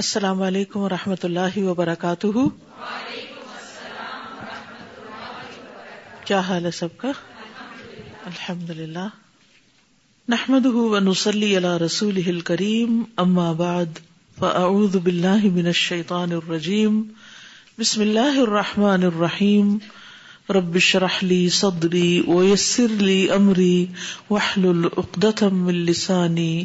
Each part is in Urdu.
السلام علیکم و رحمۃ اللہ وبرکاتہ۔ کیا حال ہے سب کا؟ الحمد للہ نحمد ونسلی علی رسول کریم اما بعد، فاعوذ باللہ من الشیطان الرجیم۔ بسم اللہ الرحمن الرحیم۔ رب اشرح لي صدري ويسر لي امري واحلل عقدة من لساني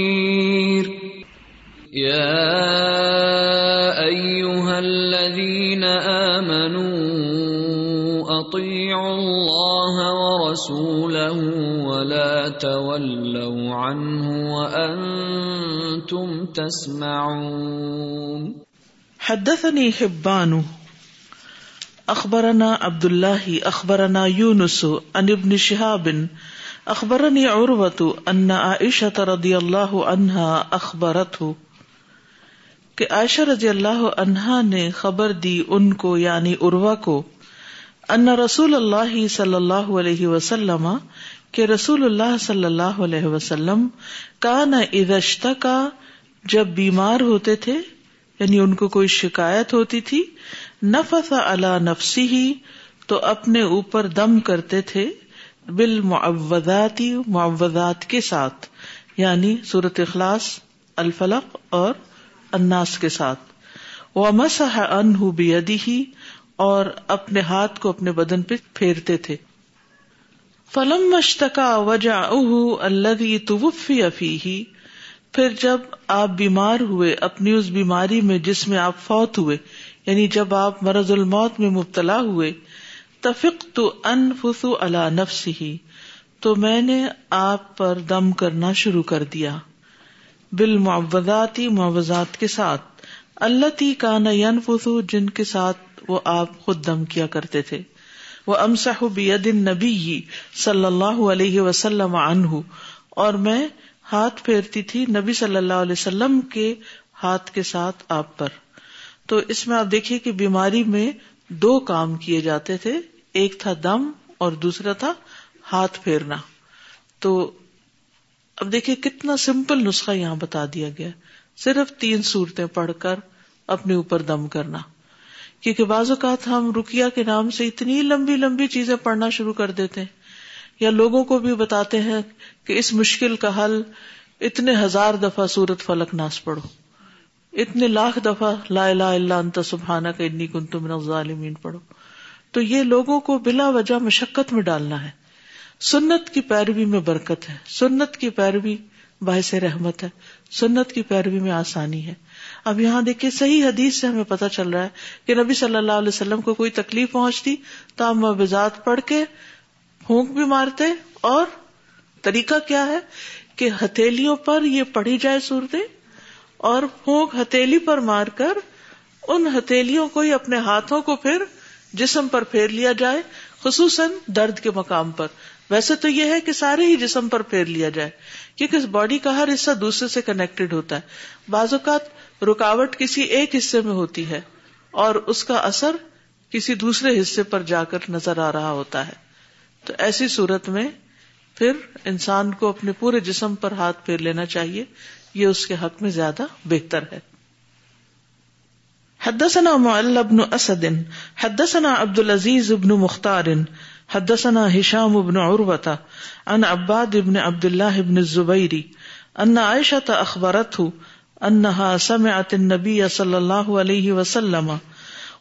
يا ايها الذين امنوا اطيعوا الله ورسوله ولا تولوا عنه وانتم تسمعون حدثني حبان. اخبرنا عبد الله اخبرنا يونس عن ابن شهاب. اخبرني عروة ان عائشة رضي الله عنها اخبرته کہ عائشہ رضی اللہ عنہا نے خبر دی ان کو یعنی اروا کو، ان رسول اللہ صلی اللہ علیہ وسلم کہ رسول اللہ صلی اللہ علیہ وسلم کا نہ ادشت کا جب بیمار ہوتے تھے یعنی ان کو کوئی شکایت ہوتی تھی نفس اللہ نفسی ہی تو اپنے اوپر دم کرتے تھے بال معوضاتی معوضات کے ساتھ یعنی صورت اخلاص، الفلق اور اناس کے ساتھ۔ وہ مسح ان ہی اور اپنے ہاتھ کو اپنے بدن پہ پھیرتے تھے۔ فلم مشتقا وجہ اہ اللہ توفی افی پھر جب آپ بیمار ہوئے، اپنی اس بیماری میں جس میں آپ فوت ہوئے یعنی جب آپ مرض الموت میں مبتلا ہوئے تفق تو ان فسو اللہ نفس ہی تو میں نے آپ پر دم کرنا شروع کر دیا۔ بال معوضاتی معوضات کے ساتھ۔ اللہ تی کا نین جن کے ساتھ وہ آپ خود دم کیا کرتے تھے۔ وہ امسح بید نبی صلی اللہ علیہ وسلم عنہ۔ اور میں ہاتھ پھیرتی تھی نبی صلی اللہ علیہ وسلم کے ہاتھ کے ساتھ آپ پر۔ تو اس میں آپ دیکھیے کہ بیماری میں دو کام کیے جاتے تھے۔ ایک تھا دم اور دوسرا تھا ہاتھ پھیرنا۔ تو اب دیکھیے کتنا سمپل نسخہ یہاں بتا دیا گیا صرف تین صورتیں پڑھ کر اپنے اوپر دم کرنا۔ کیونکہ بعض اوقات ہم رکیا کے نام سے اتنی لمبی لمبی چیزیں پڑھنا شروع کر دیتے ہیں، یا لوگوں کو بھی بتاتے ہیں کہ اس مشکل کا حل اتنے ہزار دفعہ سورت فلک ناس پڑھو۔ اتنے لاکھ دفعہ لا الہ الا انت سبحانہ کا انی کن تم ظالمین پڑھو۔ تو یہ لوگوں کو بلا وجہ مشقت میں ڈالنا ہے۔ سنت کی پیروی میں برکت ہے۔ سنت کی پیروی باعث رحمت ہے۔ سنت کی پیروی میں آسانی ہے۔ اب یہاں دیکھیے صحیح حدیث سے ہمیں پتہ چل رہا ہے کہ نبی صلی اللہ علیہ وسلم کو کوئی تکلیف پہنچتی تو ہم وزاد پڑھ کے پھونک بھی مارتے اور طریقہ کیا ہے کہ ہتھیلیوں پر یہ پڑھی جائے صورتیں اور پھونک ہتھیلی پر مار کر ان ہتھیلیوں کو ہی اپنے ہاتھوں کو پھر جسم پر پھیر لیا جائے، خصوصاً درد کے مقام پر۔ ویسے تو یہ ہے کہ سارے ہی جسم پر پھیر لیا جائے، کیونکہ اس باڈی کا ہر حصہ دوسرے سے کنیکٹڈ ہوتا ہے۔ بعض اوقات رکاوٹ کسی ایک حصے میں ہوتی ہے اور اس کا اثر کسی دوسرے حصے پر جا کر نظر آ رہا ہوتا ہے۔ تو ایسی صورت میں پھر انسان کو اپنے پورے جسم پر ہاتھ پھیر لینا چاہیے، یہ اس کے حق میں زیادہ بہتر ہے۔ حدثنا معل بن اسد، حدثنا عبد العزیز ابن مختار حدثنا هشام بن عروة عن عباد بن عبد الله بن الزبير أن عائشة أخبرته أنها سمعت النبي صلى الله عليه وسلم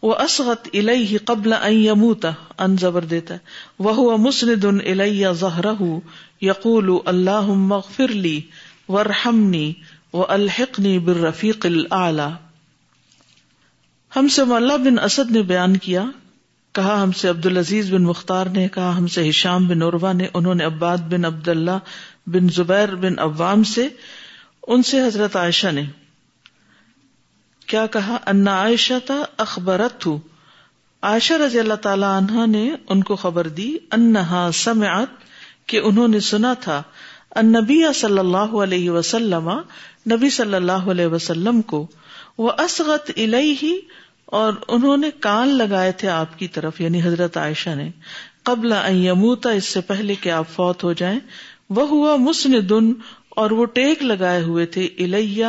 وأصغت إليه قبل أن يموت. أن زبر دیتا وهو مسند إلي ظهره. يقول، اللهم اغفر لي وارحمني وألحقني بالرفيق الأعلى. ہم سے مولا بن اسد نے بیان کیا کہا ہم سے عبد العزیز بن مختار نے، کہا ہم سے ہشام بن عروا نے، انہوں نے عباد بن عبد اللہ بن زبیر بن عوام سے، ان سے حضرت عائشہ نے۔ کیا کہا؟ انا عائشہ تھا اخبرت ہوں عائشہ رضی اللہ تعالی عنہ نے ان کو خبر دی، انہا سمعت، کہ انہوں نے سنا تھا النبی صلی اللہ علیہ وسلم، نبی صلی اللہ علیہ وسلم کو وہ اسغت الیہ اور انہوں نے کان لگائے تھے آپ کی طرف یعنی حضرت عائشہ نے، قبل یموتا اس سے پہلے کہ آپ فوت ہو جائیں۔ وہ ہوا مسندن، اور وہ ٹیک لگائے ہوئے تھے، الیہ،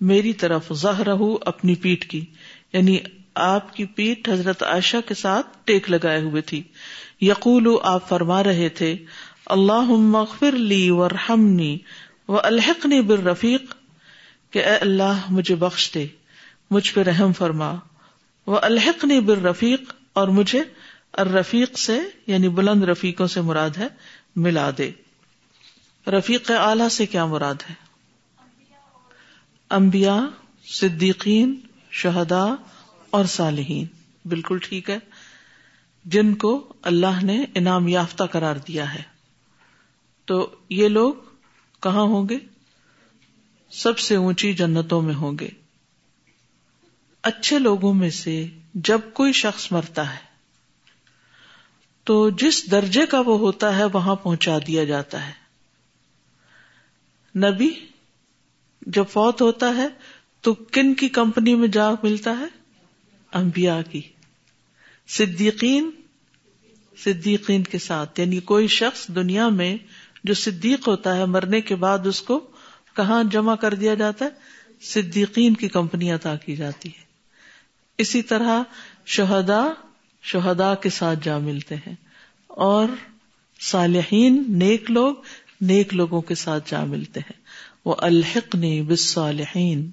میری طرف زہرہ اپنی پیٹ کی۔ یعنی آپ کی پیٹ حضرت عائشہ کے ساتھ ٹیک لگائے ہوئے تھی۔ یقول آپ فرما رہے تھے اللہ مغفر لی ورحمنی و الحقنی بر رفیق کہ اے اللہ، مجھے بخش دے، مجھ پہ رحم فرما۔ وہ الحقنی بر رفیق اور مجھے الرفیق سے یعنی بلند رفیقوں سے مراد ہے، ملا دے۔ رفیق اعلی سے کیا مراد ہے؟ انبیاء، صدیقین، شہداء اور صالحین۔ بالکل ٹھیک ہے۔ جن کو اللہ نے انعام یافتہ قرار دیا ہے۔ تو یہ لوگ کہاں ہوں گے؟ سب سے اونچی جنتوں میں ہوں گے۔ اچھے لوگوں میں سے جب کوئی شخص مرتا ہے، تو جس درجے کا وہ ہوتا ہے وہاں پہنچا دیا جاتا ہے۔ نبی، جب فوت ہوتا ہے، تو کن کی کمپنی میں جا ملتا ہے؟ انبیاء کی۔ صدیقین صدیقین کے ساتھ۔ یعنی کوئی شخص دنیا میں جو صدیق ہوتا ہے، مرنے کے بعد اس کو کہاں جمع کر دیا جاتا ہے؟ صدیقین کی کمپنی عطا کی جاتی ہے اسی طرح شہدا شہدا کے ساتھ جا ملتے ہیں۔ اور صالحین، نیک لوگ، نیک لوگوں کے ساتھ جا ملتے ہیں۔ وہ الحق نے بالصالحین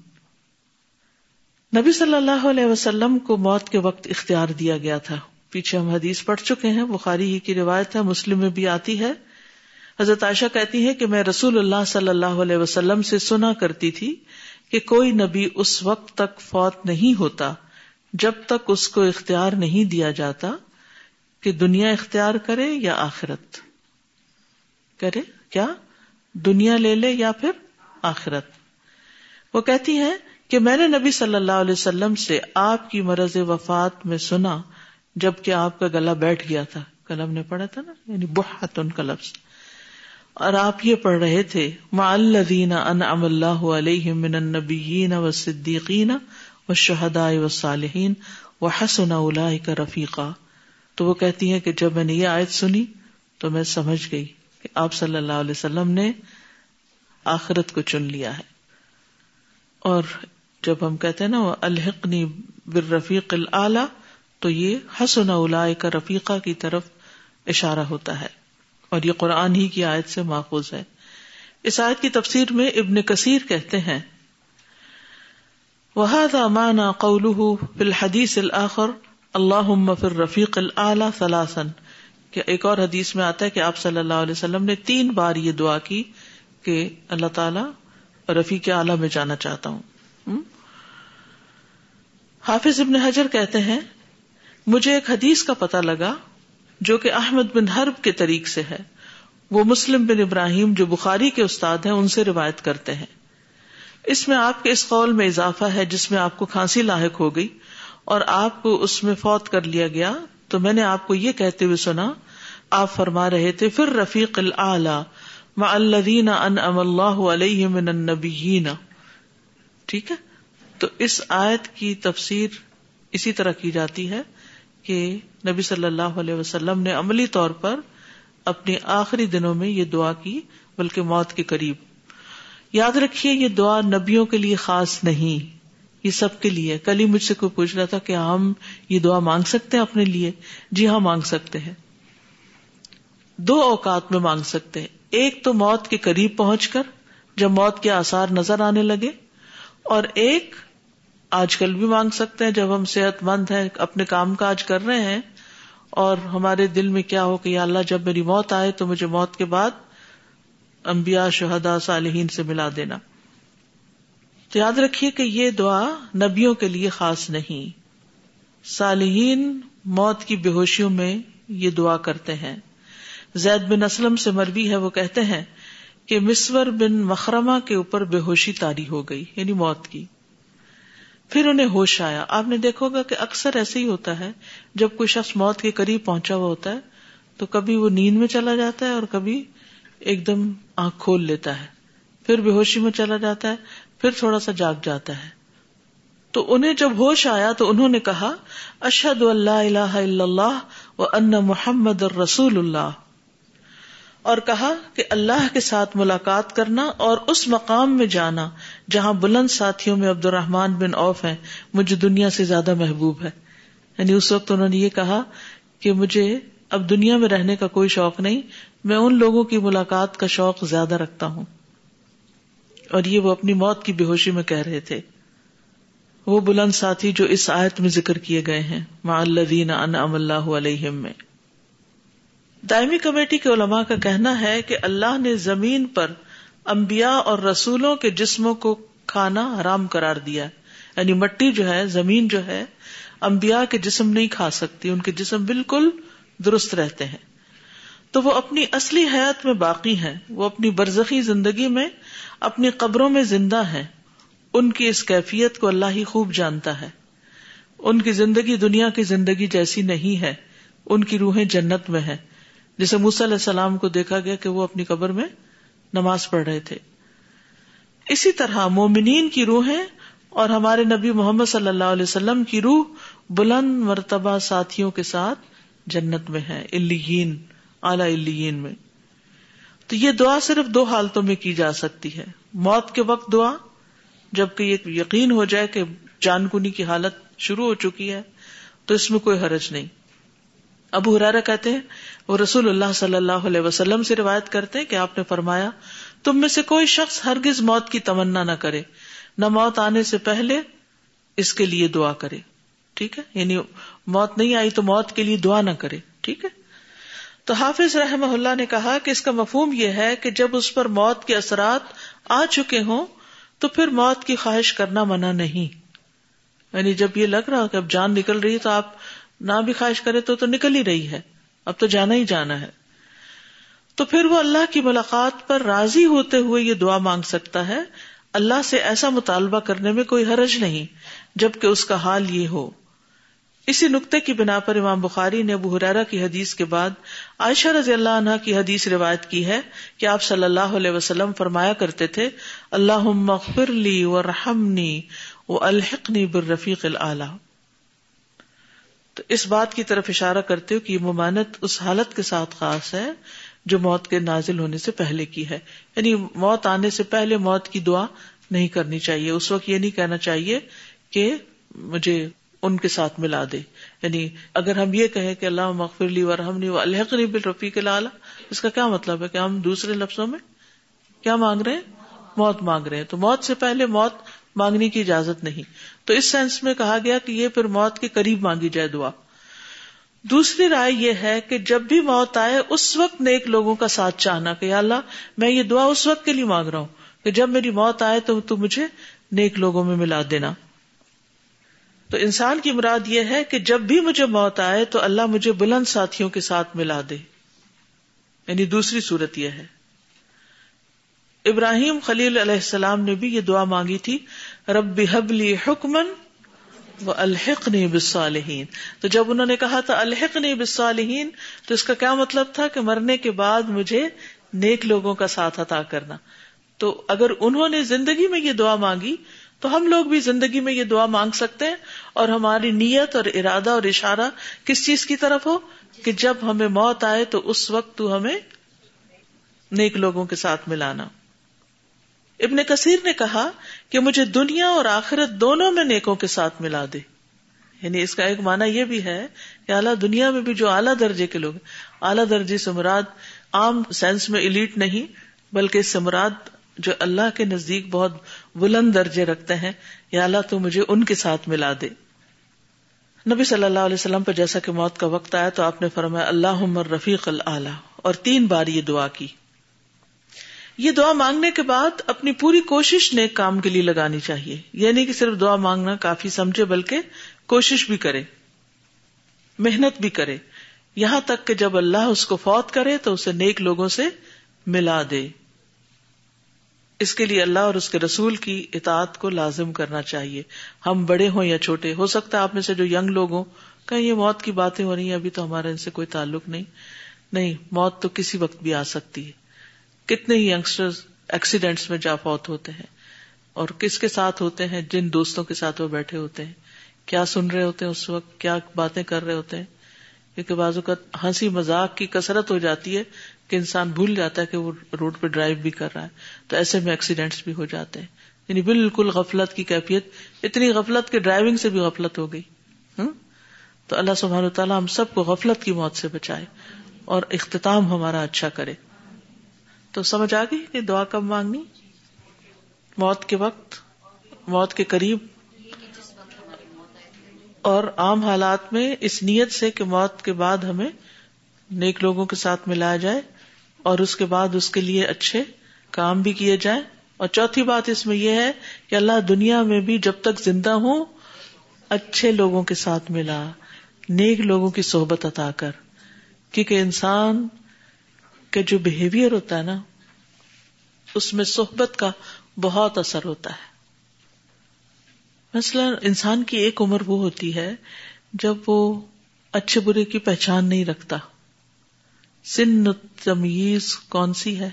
نبی صلی اللہ علیہ وسلم کو موت کے وقت اختیار دیا گیا تھا۔ پیچھے ہم حدیث پڑھ چکے ہیں، بخاری ہی کی روایت ہے، مسلم میں بھی آتی ہے۔ حضرت عائشہ کہتی ہے کہ میں رسول اللہ صلی اللہ علیہ وسلم سے سنا کرتی تھی کہ کوئی نبی اس وقت تک فوت نہیں ہوتا۔ جب تک اس کو اختیار نہیں دیا جاتا کہ دنیا اختیار کرے یا آخرت کرے، کیا؟ دنیا لے لے یا پھر آخرت۔ وہ کہتی ہے کہ میں نے نبی صلی اللہ علیہ وسلم سے آپ کی مرض وفات میں سنا جبکہ آپ کا گلا بیٹھ گیا تھا۔ کلم نے پڑھا تھا نا؟ یعنی بہت ان کا لفظ۔ اور آپ یہ پڑھ رہے تھے معلدین ان ام اللہ علیہ من النبیین و صدیقین و شہداء و صالحین و حسن کا رفیقہ تو وہ کہتی ہیں کہ جب میں نے یہ آیت سنی تو میں سمجھ گئی کہ آپ صلی اللہ علیہ وسلم نے آخرت کو چن لیا ہے۔ اور جب ہم کہتے ہیں نا وہ الحقنی بر رفیق العلی تو یہ حسن کا رفیقہ کی طرف اشارہ ہوتا ہے۔ اور یہ قرآن ہی کی آیت سے ماخوذ ہے۔ اس آیت کی تفسیر میں ابن کثیر کہتے ہیں وہ مانا قول فی الحدیث الآخر اللہ فر رفیق العلی سلاسن کہ ایک اور حدیث میں آتا ہے کہ آپ صلی اللہ علیہ وسلم نے تین بار یہ دعا کی کہ اللہ تعالی رفیق اعلی میں جانا چاہتا ہوں۔ حافظ ابن حجر کہتے ہیں، مجھے ایک حدیث کا پتہ لگا جو کہ احمد بن حرب کے طریق سے ہے۔ وہ مسلم بن ابراہیم جو بخاری کے استاد ہیں، ان سے روایت کرتے ہیں۔ اس میں آپ کے اس قول میں اضافہ ہے جس میں آپ کو کھانسی لاحق ہو گئی اور آپ کو اس میں فوت کر لیا گیا تو میں نے آپ کو یہ کہتے ہوئے سنا، آپ فرما رہے تھے پھر رفیق الدین ان ام اللہ علیہ من النبیین. ٹھیک ہے؟ تو اس آیت کی تفسیر اسی طرح کی جاتی ہے کہ نبی صلی اللہ علیہ وسلم نے عملی طور پر اپنے آخری دنوں میں یہ دعا کی، بلکہ موت کے قریب یاد رکھیے یہ دعا نبیوں کے لیے خاص نہیں۔ یہ سب کے لیے۔ کل ہی مجھ سے کوئی پوچھ رہا تھا کہ ہم یہ دعا مانگ سکتے ہیں اپنے لیے؟ جی ہاں مانگ سکتے ہیں۔ دو اوقات میں مانگ سکتے ہیں۔ ایک تو موت کے قریب پہنچ کر، جب موت کے آسار نظر آنے لگے، اور ایک آج کل بھی مانگ سکتے ہیں، جب ہم صحت مند ہیں، اپنے کام کاج کر رہے ہیں، اور ہمارے دل میں کیا ہو کہ یا اللہ جب میری موت آئے تو مجھے موت کے بعد امبیا شہدا صالحین سے ملا دینا۔ تو یاد رکھیے کہ یہ دعا نبیوں کے لیے خاص نہیں۔ صالحین موت کی بے ہوشیوں میں یہ دعا کرتے ہیں۔ زید بن اسلم سے مربی ہے، وہ کہتے ہیں کہ مسور بن مخرمہ کے اوپر بے ہوشی تاری ہو گئی یعنی موت کی۔ پھر انہیں ہوش آیا۔ آپ نے دیکھو گا کہ اکثر ایسے ہی ہوتا ہے، جب کوئی شخص موت کے قریب پہنچا ہوا ہوتا ہے، تو کبھی وہ نیند میں چلا جاتا ہے اور کبھی ایک دم آنکھ کھول لیتا ہے۔ پھر بے ہوشی میں چلا جاتا ہے، پھر تھوڑا سا جاگ جاتا ہے۔ تو انہیں جب ہوش آیا تو انہوں نے کہا اشد اللہ اللہ اللہ و ان محمد رسول اللہ۔ اور کہا کہ اللہ کے ساتھ ملاقات کرنا اور اس مقام میں جانا جہاں بلند ساتھیوں میں عبد الرحمان بن اوف ہے مجھے دنیا سے زیادہ محبوب ہے۔ یعنی اس وقت انہوں نے یہ کہا کہ مجھے اب دنیا میں رہنے کا کوئی شوق نہیں میں ان لوگوں کی ملاقات کا شوق زیادہ رکھتا ہوں۔ اور یہ وہ اپنی موت کی بے ہوشی میں کہہ رہے تھے۔ وہ بلند ساتھی جو اس آیت میں ذکر کیے گئے ہیں الذین انعم اللہ علیہم میں۔ دائمی کمیٹی کے علماء کا کہنا ہے کہ اللہ نے زمین پر انبیاء اور رسولوں کے جسموں کو کھانا حرام قرار دیا۔ یعنی مٹی جو ہے، زمین جو ہے، انبیاء کے جسم نہیں کھا سکتی، ان کے جسم بالکل درست رہتے ہیں۔ تو وہ اپنی اصلی حیات میں باقی ہیں۔ وہ اپنی برزخی زندگی میں اپنی قبروں میں زندہ ہیں۔ ان کی اس کیفیت کو اللہ ہی خوب جانتا ہے۔ ان کی زندگی دنیا کی زندگی جیسی نہیں ہے۔ ان کی روحیں جنت میں ہے جسے موسی علیہ السلام کو دیکھا گیا کہ وہ اپنی قبر میں نماز پڑھ رہے تھے۔ اسی طرح مومنین کی روحیں اور ہمارے نبی محمد صلی اللہ علیہ وسلم کی روح بلند مرتبہ ساتھیوں کے ساتھ جنت میں ہے الین اعلی میں۔ تو یہ دعا صرف دو حالتوں میں کی جا سکتی ہے۔ موت کے وقت دعا، جبکہ یہ یقین ہو جائے کہ جان کنی کی حالت شروع ہو چکی ہے، تو اس میں کوئی حرج نہیں۔ ابو ہرارا کہتے ہیں، وہ رسول اللہ صلی اللہ علیہ وسلم سے روایت کرتے کہ آپ نے فرمایا، تم میں سے کوئی شخص ہرگز موت کی تمنا نہ کرے، نہ موت آنے سے پہلے اس کے لیے دعا کرے۔ ٹھیک ہے؟ یعنی موت نہیں آئی تو موت کے لیے دعا نہ کرے۔ ٹھیک ہے؟ تو حافظ رحم اللہ نے کہا کہ اس کا مفہوم یہ ہے کہ جب اس پر موت کے اثرات آ چکے ہوں تو پھر موت کی خواہش کرنا منع نہیں۔ یعنی جب یہ لگ رہا کہ اب جان نکل رہی ہے تو آپ نہ بھی خواہش کرے تو تو نکل ہی رہی ہے۔ اب تو جانا ہی جانا ہے۔ تو پھر وہ اللہ کی ملاقات پر راضی ہوتے ہوئے یہ دعا مانگ سکتا ہے۔ اللہ سے ایسا مطالبہ کرنے میں کوئی حرج نہیں، جبکہ اس کا حال یہ ہو۔ اسی نقطے کی بنا پر امام بخاری نے ابو حرارا کی حدیث کے بعد عائشہ رضی اللہ عنہ کی حدیث روایت کی ہے کہ آپ صلی اللہ علیہ وسلم فرمایا کرتے تھے اللہ مغفر لی و رحمنی و الحقنی بالرفیق العلی تو اس بات کی طرف اشارہ کرتے ہو کہ یہ ممانت اس حالت کے ساتھ خاص ہے جو موت کے نازل ہونے سے پہلے کی ہے۔ یعنی موت آنے سے پہلے موت کی دعا نہیں کرنی چاہیے۔ اس وقت یہ نہیں کہنا چاہیے کہ مجھے ان کے ساتھ ملا دے۔ یعنی اگر ہم یہ کہیں کہ اللہ مغفر لی ورحم نہیں الحق نہیں اس کا کیا مطلب ہے کہ ہم دوسرے لفظوں میں کیا مانگ رہے ہیں؟ موت مانگ رہے ہیں۔ تو موت سے پہلے موت مانگنے کی اجازت نہیں۔ تو اس سینس میں کہا گیا کہ یہ پھر موت کے قریب مانگی جائے دعا۔ دوسری رائے یہ ہے کہ جب بھی موت آئے، اس وقت نیک لوگوں کا ساتھ چاہنا کہ اللہ، میں یہ دعا اس وقت کے لیے مانگ رہا ہوں کہ جب میری موت آئے تو تو مجھے نیک لوگوں میں ملا دینا۔ تو انسان کی مراد یہ ہے کہ جب بھی مجھے موت آئے تو اللہ مجھے بلند ساتھیوں کے ساتھ ملا دے۔ یعنی دوسری صورت یہ ہے۔ ابراہیم خلیل علیہ السلام نے بھی یہ دعا مانگی تھی رب حبلی حکمن وہ الحق نہیں تو جب انہوں نے کہا تھا الحق نہیں تو اس کا کیا مطلب تھا کہ مرنے کے بعد مجھے نیک لوگوں کا ساتھ عطا کرنا۔ تو اگر انہوں نے زندگی میں یہ دعا مانگی تو ہم لوگ بھی زندگی میں یہ دعا مانگ سکتے ہیں اور ہماری نیت اور ارادہ اور اشارہ کس چیز کی طرف ہو؟ کہ جب ہمیں موت آئے تو اس وقت تو ہمیں نیک لوگوں کے ساتھ ملانا۔ ابن کثیر نے کہا کہ مجھے دنیا اور آخرت دونوں میں نیکوں کے ساتھ ملا دے۔ یعنی اس کا ایک مانا یہ بھی ہے کہ اعلیٰ دنیا میں بھی جو اعلیٰ درجے کے لوگ اعلیٰ درجے سے مراد عام سینس میں الیٹ نہیں، بلکہ اس سے مراد جو اللہ کے نزدیک بہت بلند درجے رکھتے ہیں، یا اللہ تو مجھے ان کے ساتھ ملا دے۔ نبی صلی اللہ علیہ وسلم پر جیسا کہ موت کا وقت آیا تو آپ نے فرمایا اللہ عمر رفیق اللہ اور تین بار یہ دعا کی۔ یہ دعا مانگنے کے بعد اپنی پوری کوشش نیک کام کے لیے لگانی چاہیے۔ یہ نہیں کہ صرف دعا مانگنا کافی سمجھے، بلکہ کوشش بھی کرے، محنت بھی کرے۔ یہاں تک کہ جب اللہ اس کو فوت کرے تو اسے نیک لوگوں سے ملا دے۔ اس کے لیے اللہ اور اس کے رسول کی اطاعت کو لازم کرنا چاہیے۔ ہم بڑے ہوں یا چھوٹے، ہو سکتا ہے آپ میں سے جو ینگ لوگ ہوں، کہیں یہ موت کی باتیں ہو رہی ہیں، ابھی تو ہمارا ان سے کوئی تعلق نہیں۔ نہیں، موت تو کسی وقت بھی آ سکتی ہے۔ کتنے ہی یگسٹر ایکسیڈینٹس میں جا فوت ہوتے ہیں۔ اور کس کے ساتھ ہوتے ہیں؟ جن دوستوں کے ساتھ وہ بیٹھے ہوتے ہیں۔ کیا سن رہے ہوتے ہیں اس وقت؟ کیا باتیں کر رہے ہوتے ہیں؟ کیونکہ بازو کا ہنسی مذاق کی کثرت ہو جاتی ہے۔ کہ انسان بھول جاتا ہے کہ وہ روڈ پہ ڈرائیو بھی کر رہا ہے، تو ایسے میں ایکسیڈینٹس بھی ہو جاتے ہیں۔ یعنی بالکل غفلت کی کیفیت، اتنی غفلت کے ڈرائیونگ سے بھی غفلت ہو گئی۔ تو اللہ سبحان تعالیٰ ہم سب کو غفلت کی موت سے بچائے اور اختتام ہمارا اچھا کرے۔ تو سمجھ آ گئی کہ دعا کب مانگنی؟ موت کے وقت، موت کے قریب۔ اور عام حالات میں اس نیت سے کہ موت کے بعد ہمیں نیک لوگوں کے ساتھ ملایا جائے۔ اور اس کے بعد اس کے لیے اچھے کام بھی کیے جائیں۔ اور چوتھی بات اس میں یہ ہے کہ اللہ دنیا میں بھی جب تک زندہ ہوں، اچھے لوگوں کے ساتھ ملا، نیک لوگوں کی صحبت عطا کر۔ کیونکہ انسان کے جو بہیویئر ہوتا ہے نا، اس میں صحبت کا بہت اثر ہوتا ہے۔ مثلا انسان کی ایک عمر وہ ہوتی ہے جب وہ اچھے برے کی پہچان نہیں رکھتا۔ سن تمیز کون سی ہے؟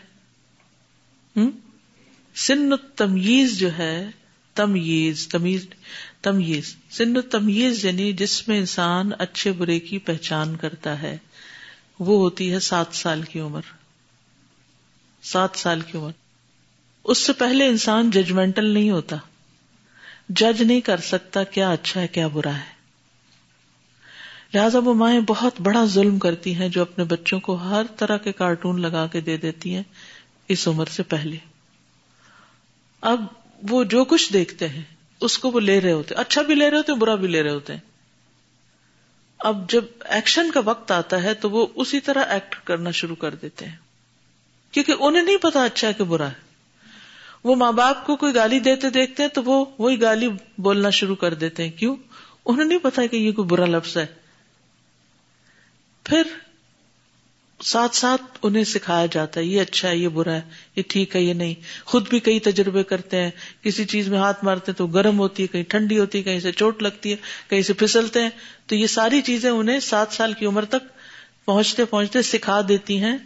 سن تمیز جو ہے، تمیز تمیز تمیز۔ سن تمیز یعنی جس میں انسان اچھے برے کی پہچان کرتا ہے۔ وہ ہوتی ہے سات سال کی عمر۔ سات سال کی عمر۔ اس سے پہلے انسان ججمنٹل نہیں ہوتا۔ جج نہیں کر سکتا کیا اچھا ہے، کیا برا ہے۔ لہذا وہ مائیں بہت بڑا ظلم کرتی ہیں جو اپنے بچوں کو ہر طرح کے کارٹون لگا کے دے دیتی ہیں اس عمر سے پہلے۔ اب وہ جو کچھ دیکھتے ہیں، اس کو وہ لے رہے ہوتے اچھا بھی لے رہے ہوتے برا بھی لے رہے ہوتے ہیں۔ اب جب ایکشن کا وقت آتا ہے تو وہ اسی طرح ایکٹ کرنا شروع کر دیتے ہیں۔ کیونکہ انہیں نہیں پتا اچھا ہے کہ برا ہے۔ وہ ماں باپ کو کوئی گالی دیتے دیکھتے ہیں تو وہ وہی گالی بولنا شروع کر دیتے ہیں۔ کیوں؟ انہیں نہیں پتا کہ یہ کوئی برا لفظ ہے۔ پھر ساتھ ساتھ انہیں سکھایا جاتا ہے، یہ اچھا ہے، یہ برا ہے، یہ ٹھیک ہے، یہ نہیں۔ خود بھی کئی تجربے کرتے ہیں، کسی چیز میں ہاتھ مارتے تو گرم ہوتی ہے، کہیں ٹھنڈی ہوتی ہے، کہیں سے چوٹ لگتی ہے، کہیں سے پھسلتے ہیں۔ تو یہ ساری چیزیں انہیں سات سال کی عمر تک پہنچتے پہنچتے سکھا دیتی ہیں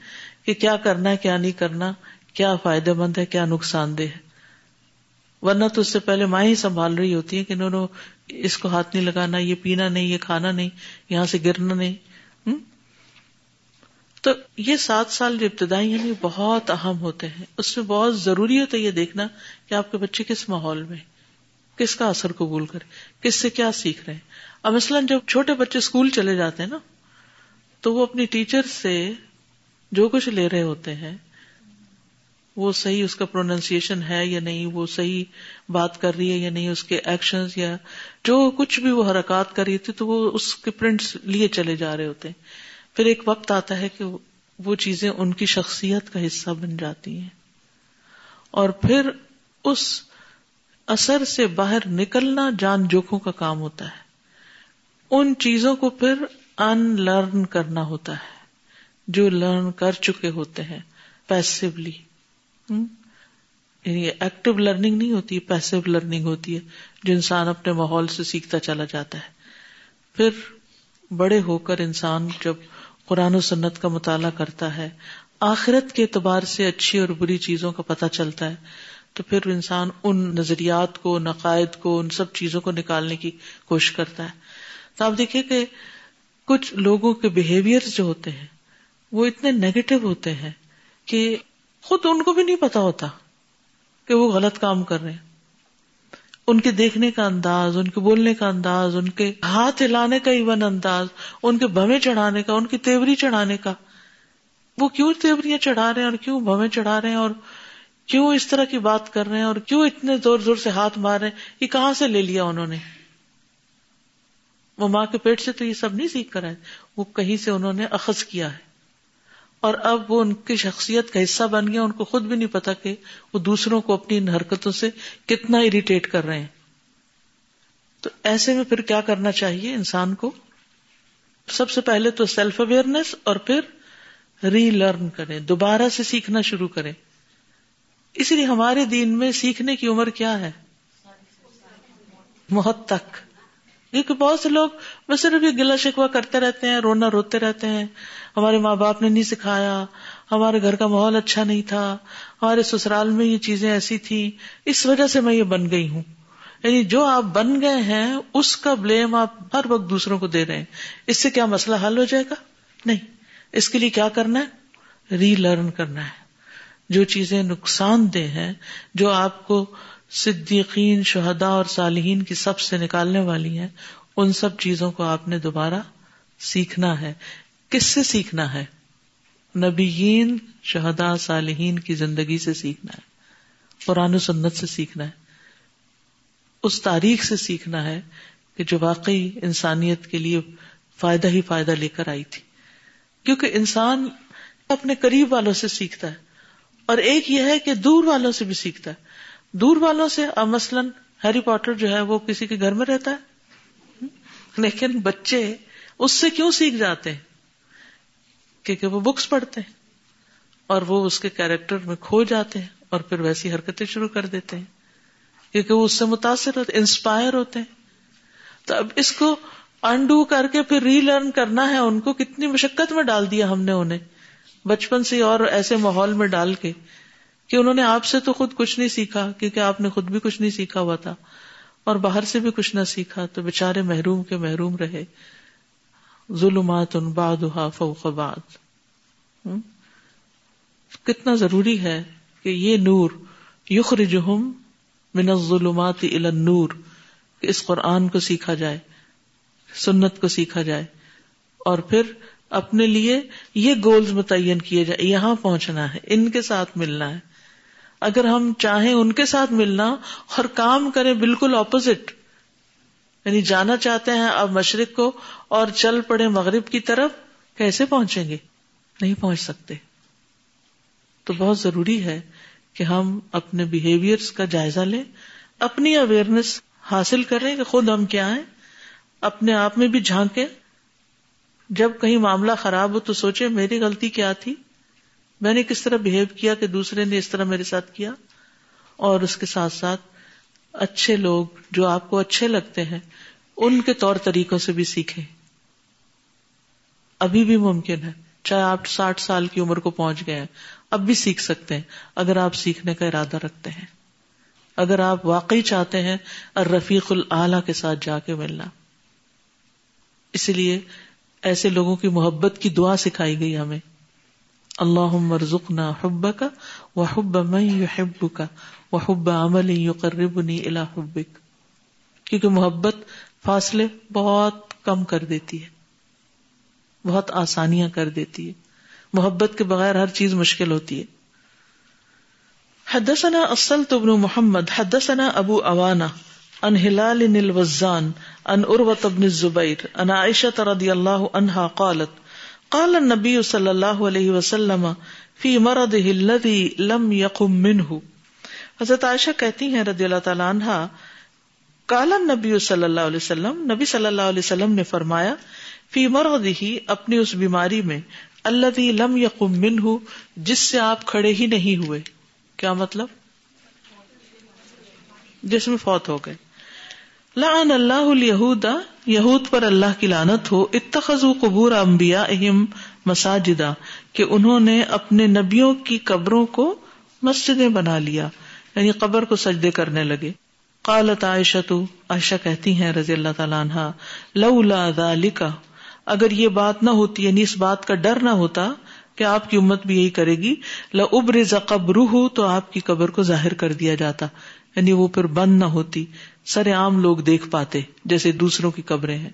کہ کیا کرنا ہے، کیا نہیں کرنا، کیا فائدہ مند ہے، کیا نقصان دہ ہے۔ ورنہ تو اس سے پہلے ماں ہی سنبھال رہی ہوتی ہے کہ انہوں نے اس کو ہاتھ نہیں لگانا، یہ پینا نہیں، یہ کھانا نہیں، یہاں سے گرنا نہیں۔ تو یہ سات سال جو ابتدائی ہیں بہت اہم ہوتے ہیں۔ اس میں بہت ضروری ہوتا ہے یہ دیکھنا کہ آپ کے بچے کس ماحول میں کس کا اثر قبول کرے کس سے کیا سیکھ رہے ہیں۔ اب مثلاً جب چھوٹے بچے اسکول چلے جاتے ہیں نا، تو وہ اپنی ٹیچر سے جو کچھ لے رہے ہوتے ہیں، وہ صحیح اس کا پروننسیشن ہے یا نہیں، وہ صحیح بات کر رہی ہے یا نہیں، اس کے ایکشن یا جو کچھ بھی وہ حرکات کر رہی تھی، تو وہ اس کے پرنٹس لیے چلے جا رہے ہوتے ہیں۔ پھر ایک وقت آتا ہے کہ وہ چیزیں ان کی شخصیت کا حصہ بن جاتی ہیں۔ اور پھر اس اثر سے باہر نکلنا جان جوکوں کا کام ہوتا ہے۔ ان چیزوں کو پھر ان لرن کرنا ہوتا ہے جو لرن کر چکے ہوتے ہیں پیسولی یعنی ایکٹیو لرننگ نہیں ہوتی پیسو لرننگ ہوتی ہے۔ جو انسان اپنے ماحول سے سیکھتا چلا جاتا ہے۔ پھر بڑے ہو کر انسان جب قرآن و سنت کا مطالعہ کرتا ہے، آخرت کے اعتبار سے اچھی اور بری چیزوں کا پتہ چلتا ہے۔ تو پھر انسان ان نظریات کو نقائد کو، ان سب چیزوں کو نکالنے کی کوشش کرتا ہے۔ تو آپ دیکھیے کہ کچھ لوگوں کے بہیویئر جو ہوتے ہیں، وہ اتنے نیگیٹو ہوتے ہیں کہ خود ان کو بھی نہیں پتا ہوتا کہ وہ غلط کام کر رہے ہیں۔ ان کے دیکھنے کا انداز، ان کے بولنے کا انداز، ان کے ہاتھ ہلانے کا ایون انداز، ان کے بمے چڑھانے کا، ان کی تیوری چڑھانے کا۔ وہ کیوں تیوریاں چڑھا رہے ہیں اور کیوں بمے چڑھا رہے ہیں اور کیوں اس طرح کی بات کر رہے ہیں اور کیوں اتنے زور زور سے ہاتھ مار رہے ہیں؟ یہ کہاں سے لے لیا انہوں نے؟ وہ ماں کے پیٹ سے تو یہ سب نہیں سیکھ کر آئے، وہ کہیں سے انہوں نے اخذ کیا ہے؟ اور اب وہ ان کی شخصیت کا حصہ بن گیا، ان کو خود بھی نہیں پتا کہ وہ دوسروں کو اپنی ان حرکتوں سے کتنا اریٹیٹ کر رہے ہیں۔ تو ایسے میں پھر کیا کرنا چاہیے انسان کو؟ سب سے پہلے تو سیلف اویئرنیس اور پھر ری لرن کریں، دوبارہ سے سیکھنا شروع کریں۔ اسی لیے ہمارے دین میں سیکھنے کی عمر کیا ہے؟ بہت تک کیونکہ بہت سے لوگ بس صرف یہ گلا شکوا کرتے رہتے ہیں، رونا روتے رہتے ہیں۔ ہمارے ماں باپ نے نہیں سکھایا، ہمارے گھر کا ماحول اچھا نہیں تھا، ہمارے سسرال میں یہ چیزیں ایسی تھی اس وجہ سے میں یہ بن گئی ہوں۔ یعنی جو آپ بن گئے ہیں، اس کا بلیم آپ ہر وقت دوسروں کو دے رہے ہیں۔ اس سے کیا مسئلہ حل ہو جائے گا؟ نہیں۔ اس کے لیے کیا کرنا ہے؟ ری لرن کرنا ہے۔ جو چیزیں نقصان دہ ہیں، جو آپ کو صدیقین شہدا اور صالحین کی سب سے نکالنے والی ہیں۔ ان سب چیزوں کو آپ نے دوبارہ سیکھنا ہے۔ کس سے سیکھنا ہے؟ نبیین شہدا صالحین کی زندگی سے سیکھنا ہے۔ قرآن و سنت سے سیکھنا ہے۔ اس تاریخ سے سیکھنا ہے کہ جو واقعی انسانیت کے لیے فائدہ ہی فائدہ لے کر آئی تھی۔ کیونکہ انسان اپنے قریب والوں سے سیکھتا ہے اور ایک یہ ہے کہ دور والوں سے بھی سیکھتا ہے۔ دور والوں سے مثلاً ہیری پوٹر جو ہے وہ کسی کے گھر میں رہتا ہے۔ لیکن بچے اس سے کیوں سیکھ جاتے ہیں؟ کیونکہ وہ بکس پڑھتے ہیں اور وہ اس کے کیریکٹر میں کھو جاتے ہیں اور پھر ویسی حرکتیں شروع کر دیتے ہیں۔ کیونکہ وہ اس سے متاثر ہوتے انسپائر ہوتے ہیں۔ تو اب اس کو انڈو کر کے پھر ری لرن کرنا ہے۔ ان کو کتنی مشقت میں ڈال دیا ہم نے انہیں۔ بچپن سے اور ایسے ماحول میں ڈال کے کہ انہوں نے آپ سے تو خود کچھ نہیں سیکھا، کیونکہ آپ نے خود بھی کچھ نہیں سیکھا ہوا تھا۔ اور باہر سے بھی کچھ نہ سیکھا، تو بےچارے محروم کے محروم رہے۔ ظلمات ان باد فوق کتنا ضروری ہے کہ یہ نور، یخرجہم من الظلمات الى النور، کہ اس قرآن کو سیکھا جائے، سنت کو سیکھا جائے۔ اور پھر اپنے لیے یہ گولز متعین کیے جائے، یہاں پہنچنا ہے، ان کے ساتھ ملنا ہے۔ اگر ہم چاہیں ان کے ساتھ ملنا اور کام کریں بالکل اپوزٹ یعنی جانا چاہتے ہیں اب مشرق کو اور چل پڑے مغرب کی طرف، کیسے پہنچیں گے؟ نہیں پہنچ سکتے۔ تو بہت ضروری ہے کہ ہم اپنے بہیویئر کا جائزہ لیں، اپنی اویئرنیس حاصل کریں کہ خود ہم کیا ہیں، اپنے آپ میں بھی جھانکیں۔ جب کہیں معاملہ خراب ہو تو سوچے میری غلطی کیا تھی؟ میں نے کس طرح بہیو کیا کہ دوسرے نے اس طرح میرے ساتھ کیا؟ اور اس کے ساتھ ساتھ اچھے لوگ جو آپ کو اچھے لگتے ہیں، ان کے طور طریقوں سے بھی سیکھیں۔ ابھی بھی ممکن ہے، چاہے آپ ساٹھ سال کی عمر کو پہنچ گئے ہیں، اب بھی سیکھ سکتے ہیں، اگر آپ سیکھنے کا ارادہ رکھتے ہیں۔ اگر آپ واقعی چاہتے ہیں اور رفیق العلی کے ساتھ جا کے ملنا۔ اسی لیے ایسے لوگوں کی محبت کی دعا سکھائی گئی ہمیں۔ اللہ مرزقنا حبک و حب من کا و حب عمل یقربنی الى حبک۔ کیونکہ محبت فاصلے بہت کم کر دیتی ہے، بہت آسانیاں کر دیتی ہے۔ محبت کے بغیر ہر چیز مشکل ہوتی ہے۔ حدثنا اصلت ابن محمد، حدثنا ابو اوانا ان ہلال الوزان ان عروت ابن الزبیر ان عائشہ رضی اللہ عنہا قالت قال النبی صلی اللہ علیہ وسلم فی مرضه الذي لم يقم منه حضرت عائشہ کہتی ہیں رضی اللہ تعالی عنہا قال النبی صلی اللہ علیہ وسلم، نبی صلی اللہ علیہ وسلم نے فرمایا، فی مرضه اپنی اس بیماری میں الذي لم يقم منه جس سے آپ کھڑے ہی نہیں ہوئے۔ کیا مطلب؟ جس میں فوت ہو گئے۔ لعن اللہ الہود یہود پر اللہ کی لانت ہو، اتخذوا قبور انبیاء اہم مساجدہ کہ انہوں نے اپنے نبیوں کی قبروں کو مسجدیں بنا لیا یعنی قبر کو سجدے کرنے لگے۔ قالت عائشہ تو عائشہ کہتی ہیں رضی اللہ تعالیٰ عنہ، لولا ذالک اگر یہ بات نہ ہوتی یعنی اس بات کا ڈر نہ ہوتا کہ آپ کی امت بھی یہی کرے گی لبرز قبر تو آپ کی قبر کو ظاہر کر دیا جاتا یعنی وہ پھر بند نہ ہوتی۔ سر عام لوگ دیکھ پاتے جیسے دوسروں کی قبریں ہیں۔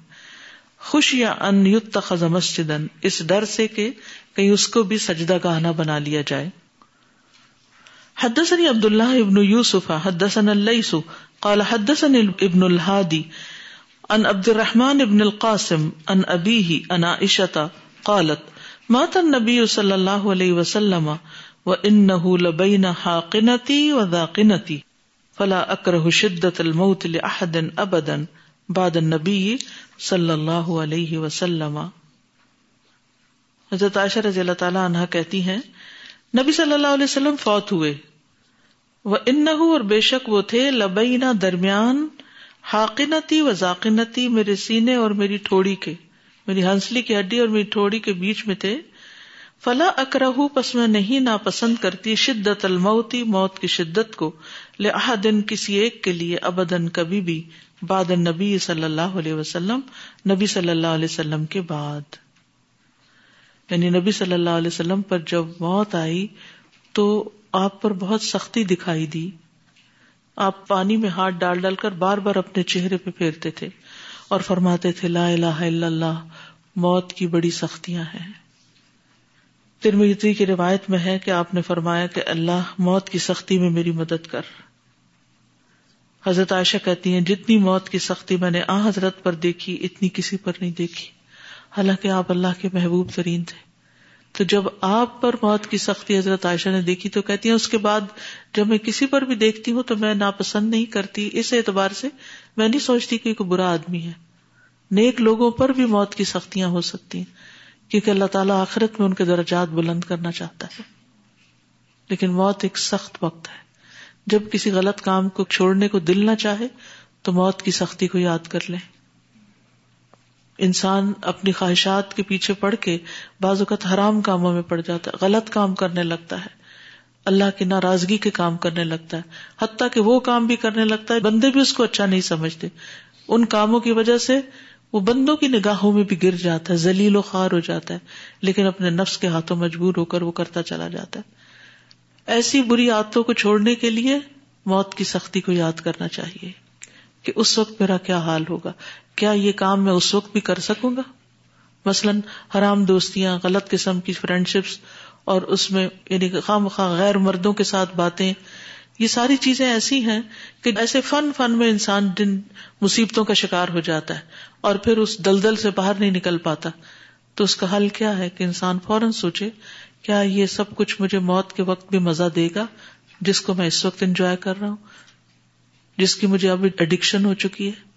خوش یا ان یتخذ مسجد اس ڈر سے کہ کہیں اس کو بھی سجدہ گاہنا بنا لیا جائے۔ حدثني عبد الله ابن يوسف حدثنا الليث، قال حدثني ابن الهادي عن عبد الرحمن ابن القاسم، عن ابيه عن عائشة قالت مات النبي صلى الله عليه وسلم وانه لبين حاقنتي وذاقنتي فلا اکرہ شدت الموت لاحد ابدا بعد النبی صلی اللہ علیہ وسلم. حضرت عائشہ رضی اللہ تعالی عنہ کہتی ہیں، نبی صلی اللہ علیہ وسلم فوت ہوئے۔ وہ ان اور بے شک وہ تھے، لبینا درمیان حاقنتی و ذاقنتی میرے سینے اور میری ٹھوڑی کے، میری ہنسلی کی ہڈی اور میری ٹھوڑی کے بیچ میں تھے۔ فلا اکرہ پس میں نہیں ناپسند کرتی شدت الموتی موت کی شدت کو دن کسی ایک کے لیے، ابدن، کبھی بھی، بعد نبی صلی اللہ علیہ وسلم، نبی صلی اللہ علیہ وسلم کے بعد۔ یعنی نبی صلی اللہ علیہ وسلم پر جب موت آئی، تو آپ پر بہت سختی دکھائی دی۔ آپ پانی میں ہاتھ ڈال ڈال کر بار بار اپنے چہرے پہ پھیرتے تھے اور فرماتے تھے، لا الہ الا اللہ، موت کی بڑی سختیاں ہیں۔ ترمیتی کی روایت میں ہے کہ آپ نے فرمایا کہ اللہ موت کی سختی میں میری مدد کر۔ حضرت عائشہ کہتی ہیں، جتنی موت کی سختی میں نے آ حضرت پر دیکھی، اتنی کسی پر نہیں دیکھی۔ حالانکہ آپ اللہ کے محبوب ترین تھے۔ تو جب آپ پر موت کی سختی حضرت عائشہ نے دیکھی تو کہتی ہیں، اس کے بعد جب میں کسی پر بھی دیکھتی ہوں تو میں ناپسند نہیں کرتی۔ اس اعتبار سے میں نہیں سوچتی کہ کوئی برا آدمی ہے۔ نیک لوگوں پر بھی موت کی سختیاں ہو سکتی ہیں۔ کیونکہ اللہ تعالیٰ آخرت میں ان کے درجات بلند کرنا چاہتا ہے۔ لیکن موت ایک سخت وقت ہے۔ جب کسی غلط کام کو چھوڑنے کو دل نہ چاہے، تو موت کی سختی کو یاد کر لیں۔ انسان اپنی خواہشات کے پیچھے پڑ کے بعض اوقات حرام کاموں میں پڑ جاتا ہے، غلط کام کرنے لگتا ہے۔ اللہ کی ناراضگی کے کام کرنے لگتا ہے۔ حتیٰ کہ وہ کام بھی کرنے لگتا ہے، بندے بھی اس کو اچھا نہیں سمجھتے۔ ان کاموں کی وجہ سے وہ بندوں کی نگاہوں میں بھی گر جاتا ہے، ذلیل و خوار ہو جاتا ہے، لیکن اپنے نفس کے ہاتھوں مجبور ہو کر وہ کرتا چلا جاتا ہے۔ ایسی بری عادتوں کو چھوڑنے کے لیے موت کی سختی کو یاد کرنا چاہیے کہ اس وقت میرا کیا حال ہوگا۔ کیا یہ کام میں اس وقت بھی کر سکوں گا؟ مثلاً حرام دوستیاں، غلط قسم کی فرینڈ شپس اور اس میں یعنی خام خواہ غیر مردوں کے ساتھ باتیں یہ ساری چیزیں ایسی ہیں کہ ایسے فن فن میں انسان جن مصیبتوں کا شکار ہو جاتا ہے اور پھر اس دلدل سے باہر نہیں نکل پاتا۔ تو اس کا حل کیا ہے کہ انسان فوراً سوچے، کیا یہ سب کچھ مجھے موت کے وقت بھی مزہ دے گا جس کو میں اس وقت انجوائے کر رہا ہوں؟ جس کی مجھے اب اڈکشن ہو چکی ہے۔